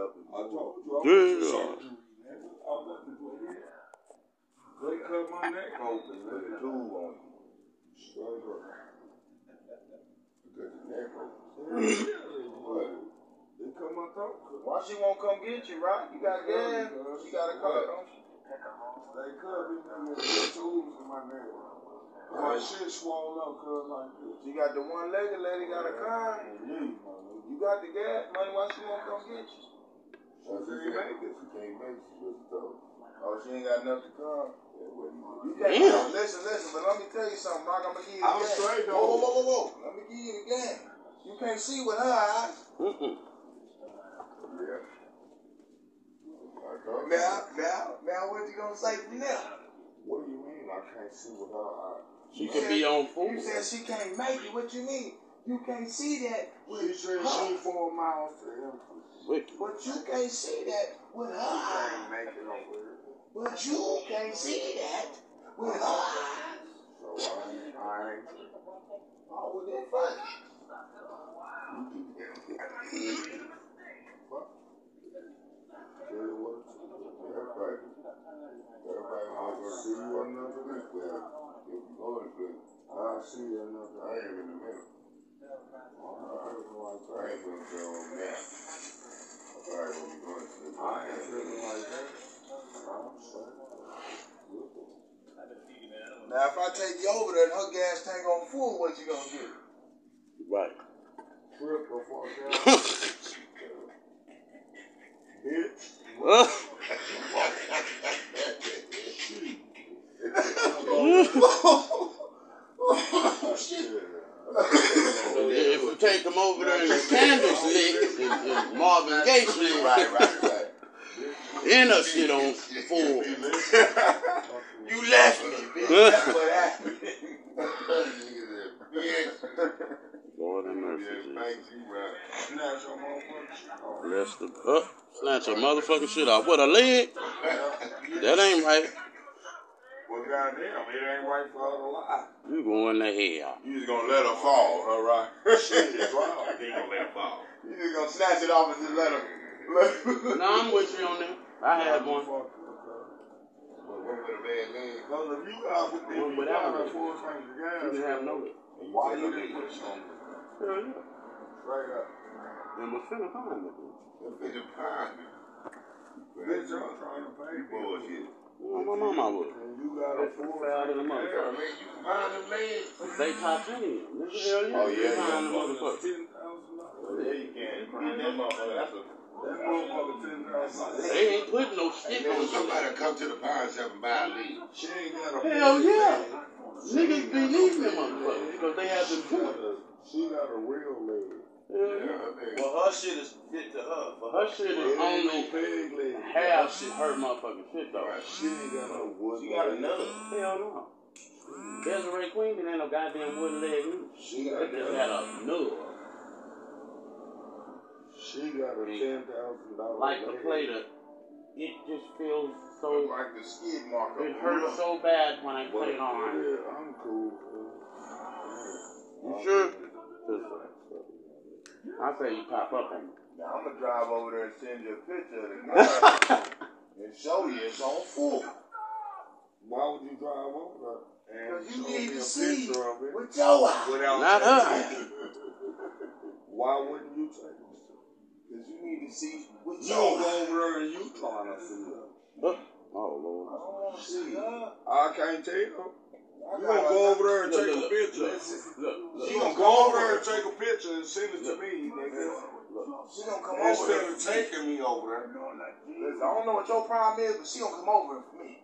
I told you. I Yeah. went to surgery, nigga. I went to do it. They cut my neck open, Put a nigga. tube on you. Straight up. Because your neck open. They cut my throat. cut. Why she won't come get you, right? You got gas. She got a car, don't she? They cut me, nigga. Put tubes in my neck. My shit swollen up, cuz like this. She got the one legged lady got a car. Yeah, my nigga. You got the gas money. Why she won't come get you? She can't make it. She can't make it. She was told. Oh, she ain't got enough to come. Yeah, what you Damn. Listen, listen, but let me tell you something, Rock. I'm gonna give you the I'm game. straight, Whoa, though. whoa, whoa, whoa, whoa. Let me give you the game. You can't see with her eyes. Mm-mm. Yeah. Now, now, now, what you gonna say from there? What do you mean I can't see with her eyes? She could be on full. You said she can't make it. What you mean? You can't see that with She said her. she four miles to empty. Wicked. But you can't see that with her. She can't make it over here. But you can't see that with her. So I ain't, I ain't. Well, then fuck it. Tell you what, everybody, everybody gonna see you another week. If you go to sleep, I'll see you another. I ain't in the middle. Now, if I take you over there and her gas tank on full, what you gonna do? Right. Trip before. Bitch. Oh, shit. So if we take them over there and the candles lit, and, and Marvin Gaye lit, Right, right, right. and her shit on full. You left me, bitch. That's what happened. Lord have mercy, Yeah, Jesus. thank you, man. Snatch your motherfucking shit off. Bless the up, snatch a motherfucking shit off. What a leg? That ain't right. Well, goddamn, it ain't right for her to lie. You going to hell. You just gonna let her fall, all right? Shit is wrong. You gonna let her fall. You just gonna snatch it off and just let her. Let No, I'm with you on that. I had one. Fuck you, cuz. But what with a bad leg? Cause if you got, if One you without got a it. full tank gas, You didn't have no. why you didn't put it on me? Hell yeah. Straight up. And was finna find it. It's a pine. Bitch, I'm trying to pay for it. Bullshit. Well, my mama would. You got a full Out of the motherfucker. man, you can find them legs. They titanium. Nigga, hell yeah. Oh, yeah, find yeah. the motherfucker. Ten thousand dollars. Oh, yeah, you can. That motherfucker. That's a. That motherfucker ten thousand dollars. They ain't putting no stick on somebody it. come to the pine shop and buy a lead. She ain't got a Hell yeah. tank. Niggas be needing them motherfuckers because they have them too. She got a real leg. Hell yeah. Well, her shit is fit to her. For Her shit is It no only peg leg. half shit her motherfucking shit though. She ain't got no wood. She got leg. another. Hell no. Desiree Queen didn't have no goddamn wooden leg. She got They just had a, a nub. she got a ten thousand dollar Like the plate it just feels so, Like the skid mark. it hurts so bad when I But, play it on. yeah, I'm cool. You sure? 'Cause I say you pop up on me. Now I'm gonna drive over there and send you a picture of the car and show you it's on full. Why would you drive over there and Because you show need me to a see picture of it with your eyes. without Not taking her. Why wouldn't you take it? Because you need to see with You your don't go eyes. over there and you trying to see her. Oh, I Lord. don't want to see her. I can't tell. I You gonna go over there and Look, take look, a picture. Look, look, She gonna go over there and take a picture and send it to me, nigga. She gonna come over Instead of taking me over there. Listen, I don't know what your problem is, but she gonna come over for me.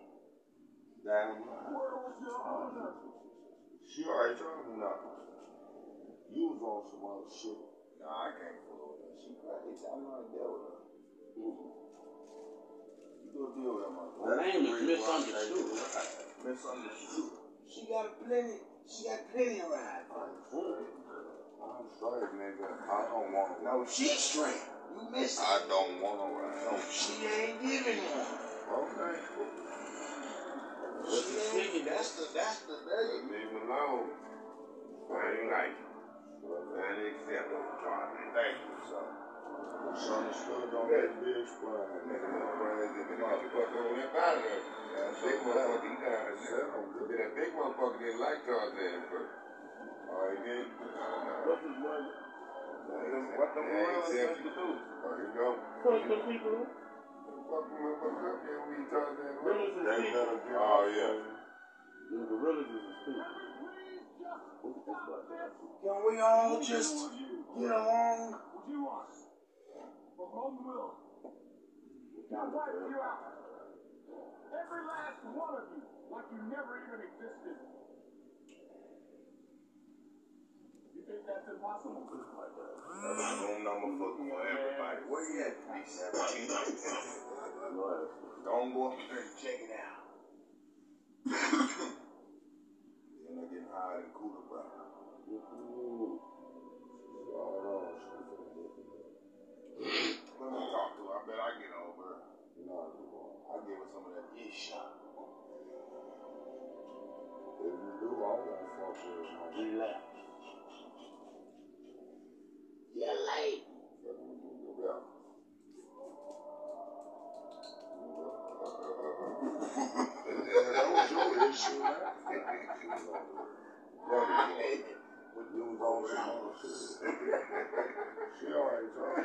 Damn right. She already told me not. You was on some other shit. Nah, I can't fool with her. She crazy. I'm not deal with her. You do a deal with her, Her name is Misunderstood. Misunderstood. She got plenty. She got plenty of ride. I'm straight, nigga. I don't want to. No, she's straight. You missed it. I don't want to ride. No, she ain't giving one. Okay. She ain't. That's the. That's the. You Leave me alone. I ain't like it. And accept it. Thank you, sir. Big motherfucker, didn't like Tarzan first. Oh, he did? What's his money? What the is do? You know? The people. Fuck him motherfucker up there is Oh, yeah. The is black. Can we all just get along? Every last one of you, like you never even existed. You think that's impossible? That's a room number for, for everybody. Where you at, B17? Don't go up there and check it out. then they're getting higher than Cooler Brown. You do, I won't fuck with him. Relax. You're late. With some other shit. She already told me.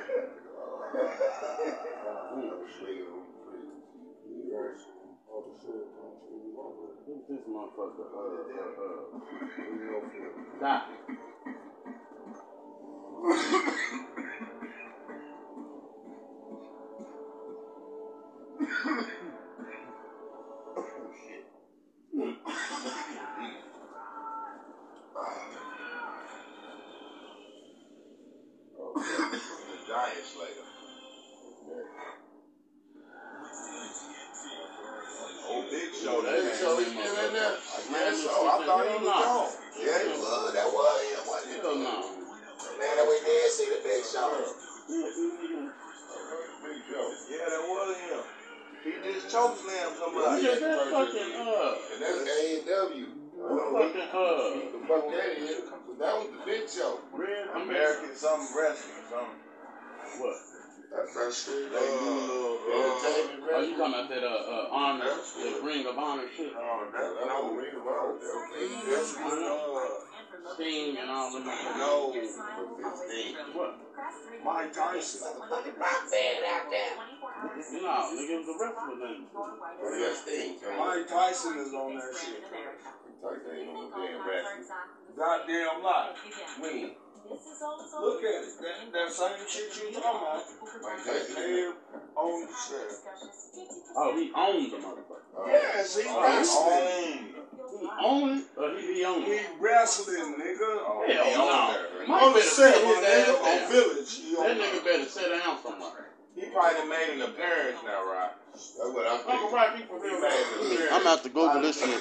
Yes. Other shit, don't you know it. Who's this motherfucker? Uh, uh, Leave your feelings. uh, Doc. The Giant just choke slammed somebody. Look at that fucking, uh, And that's AEW. fucking, uh, The fuck that is. That was the big show. red American something wrestling, something. What? That's that shit. They do little, uh, Entertainment Oh, you wrestling. talking about that, uh, uh, honor, the ring of honor shit? Oh, That that, that no, was ring of honor. That was That's AEW. with, uh, Sting and all them. no, Fifteen. What? Mike Tyson. Rock band No, nigga, it was a wrestler then. Oh, yeah, Mike Tyson is on that shit. Tyson ain't on no damn wrestling. Goddamn lie. When? Look at it. That, that same shit you talking about. Mike Tyson. Here on the set. Oh, he owned the motherfucker. Uh, Yes, he wrestling. He owned it, or he be owned He wrestling, nigga. Hell He no. there. Mike On the better set, sit my his nigga. On down. Village. He That there. nigga better sit down somewhere. He probably done made an appearance now, right? That's what I'm Uncle thinking. Right people real I'm about to Google this shit.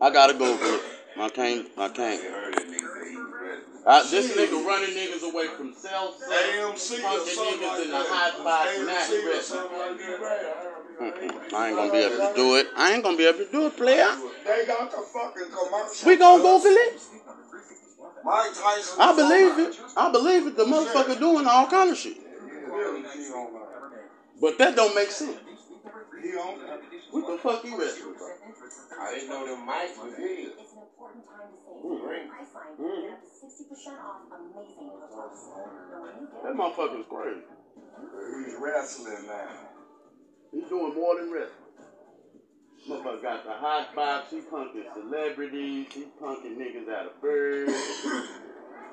I gotta Google it. I can't. I I can't. heard that nigga say he was wrestling. I, this nigga running niggas away from cell AMC or punking something niggas like in the that. hot spots, AMC not or wrestling. something like. Mm-mm. Hmm. I ain't gonna be able to do it. I ain't gonna be able to do it, player. They got the fucking commercial. We gonna Google it. Mike Tyson. I believe it. I believe it. The motherfucker doing all kind of shit. Really, he on there. But that don't make sense. He on there. What the fuck he wrestling for? I didn't know them mics was his. It's an important time to save. Mm. Ring. Priceline, Mm. get up to 60% off amazing hotels. And when you get That motherfucker's crazy. He's wrestling now. He's doing more than wrestling. Motherfucker got the hot box. He punking celebrities. He punking niggas out of birds.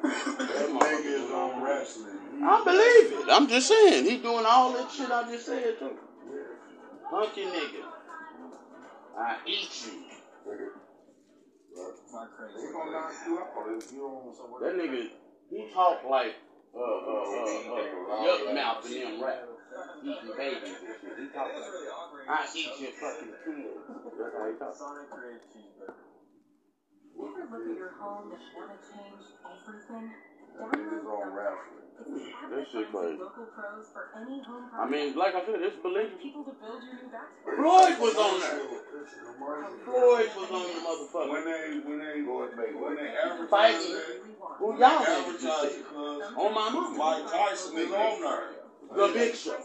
That nigga is on wrestling. I believe it. I'm just saying. He doing all that shit I just said too. Punky nigga. I eat you. He gonna knock you out if you don't. That nigga, he talk like uh uh uh uh yuck mouth and them rap. Eating babies and shit. He talk like I eat your fucking kids. That's how he talk. You ever look at your home and want to change everything? On shit crazy. Local pros for any home I mean, like I said, it's believable. people to build your new. Floyd was on there. Floyd was on the When motherfucker. they, when they, when they advertise Fighting. Who y'all niggas advertise you it see? 'cause On my mama. Mike Tyson is on there. The Big Show.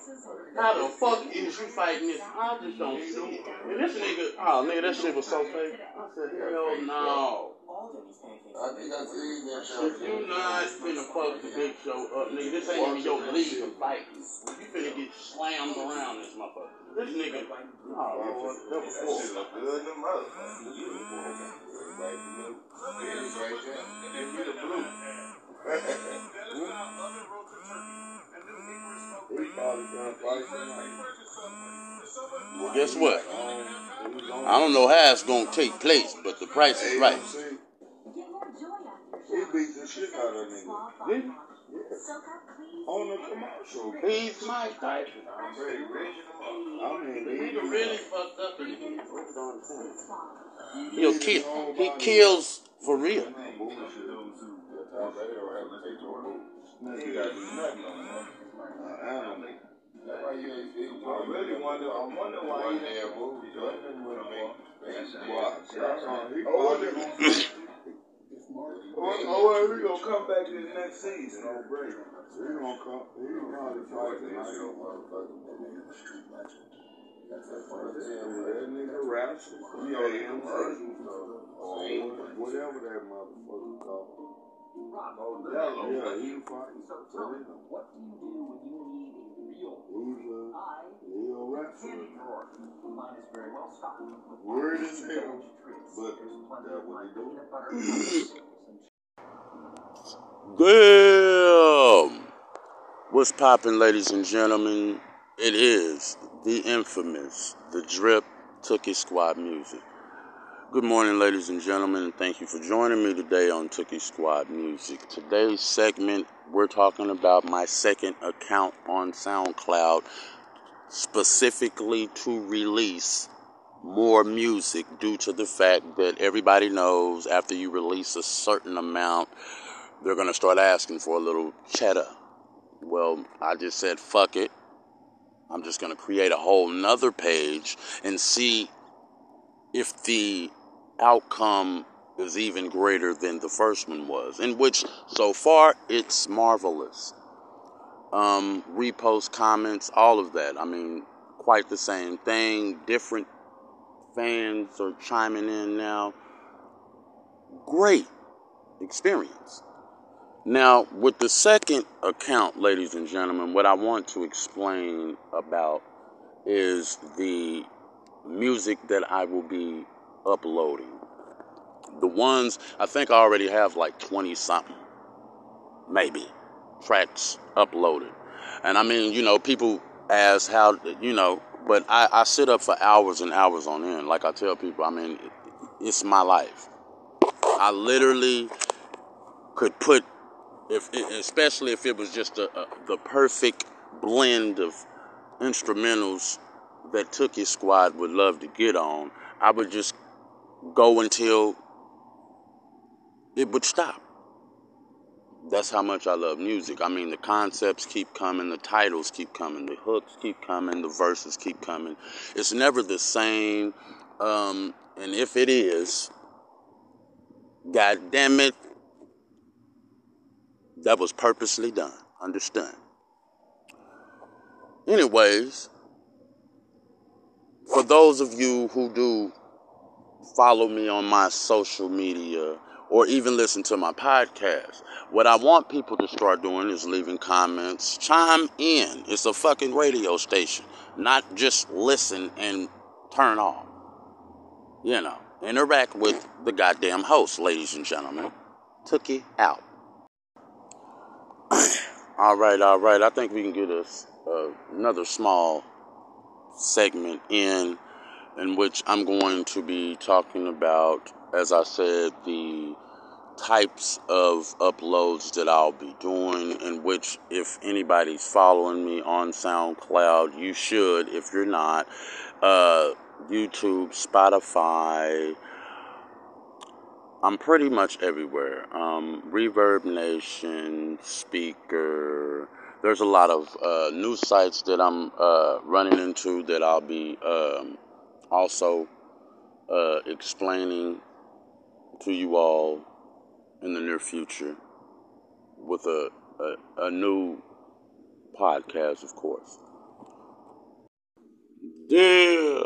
How the fuck is you fighting this? I just don't see it. And this nigga, oh nigga, that shit was so fake. I said, hell no. I think I seen that show. If you not finna fuck the Big Show up, nigga, this ain't even your league of fighting. You finna get slammed around this motherfucker. This nigga, oh lord, that was That shit look good in the motherfucker. Well, guess what? I don't know how it's gonna take place, but the price is right. AMC, Get more joy out He beat the shit out of nigga. Did he? Soak up clean. On the commercial. He's Mike Tyson. I'm ready, I mean, he really fucked up in here. What don't understand? Swallow. He'll kill. He kills for real. Bullshit. They don't have to take no That's why you ain't see. I really wonder. I wonder why he didn't move. I mean, that's why. Oh, probably gonna well, we gonna come back this next season on break. he gonna come. He probably fight tonight. That nigga raps. We on the commercial. Whatever that motherfucker called. Modelo. Yeah, he fighting. So tell me, what do you do when you need a real He's a, eye he a wrestler. candy drawer? Mine is very well stocked. Word is hell. Treats. But There's plenty that what my do? peanut butter and Damn! What's poppin', ladies and gentlemen? It is the infamous, the drip Tookie Squad music. Good morning, ladies and gentlemen, and thank you for joining me today on Tookie Squad Music. Today's segment, we're talking about my second account on SoundCloud, specifically to release more music due to the fact that everybody knows after you release a certain amount, they're going to start asking for a little cheddar. Well, I just said, fuck it. I'm just going to create a whole nother page and see if the outcome is even greater than the first one was, in which so far it's marvelous. Um, repost comments, all of that. I mean, quite the same thing. Different fans are chiming in now. Great experience. Now, with the second account, ladies and gentlemen, what I want to explain about is the music that I will be uploading. The ones, I think I already have like 20 something, maybe, tracks uploaded. And I mean, you know, people ask how, you know, but I, I sit up for hours and hours on end. Like I tell people, I mean, it, it's my life. I literally could put if especially if it was just a, a, the perfect blend of instrumentals that Tookie Squad would love to get on, I would just go until it would stop. That's how much I love music. I mean, the concepts keep coming, the titles keep coming, the hooks keep coming, the verses keep coming. It's never the same. Um, and if it is, God damn it, that was purposely done. Understand? Anyways, for those of you who do follow me on my social media or even listen to my podcast, what I want people to start doing is leaving comments, chime in. It's a fucking radio station, not just listen and turn off. You know, interact with the goddamn host, ladies and gentlemen. Tookie out. all right, all right. I think we can get us uh, another small segment in, in which I'm going to be talking about, as I said, the types of uploads that I'll be doing. In which, if anybody's following me on SoundCloud, you should. If you're not, uh, YouTube, Spotify, I'm pretty much everywhere. Um, Reverb Nation, Spreaker. There's a lot of uh, new sites that I'm uh, running into that I'll be um, also uh, explaining to you all in the near future with a, a, a new podcast, of course. Yeah.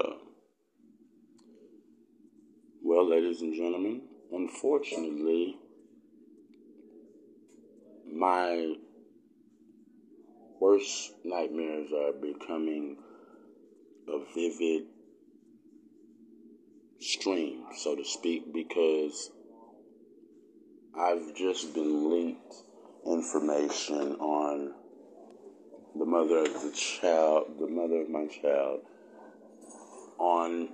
Well, ladies and gentlemen, unfortunately, my worst nightmares are becoming a vivid stream, so to speak, because I've just been leaked information on the mother of the child, the mother of my child, on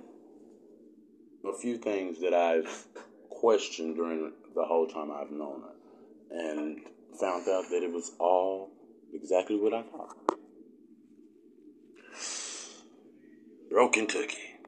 a few things that I've questioned during the whole time I've known her, and found out that it was all exactly what I thought. Broken Kentucky.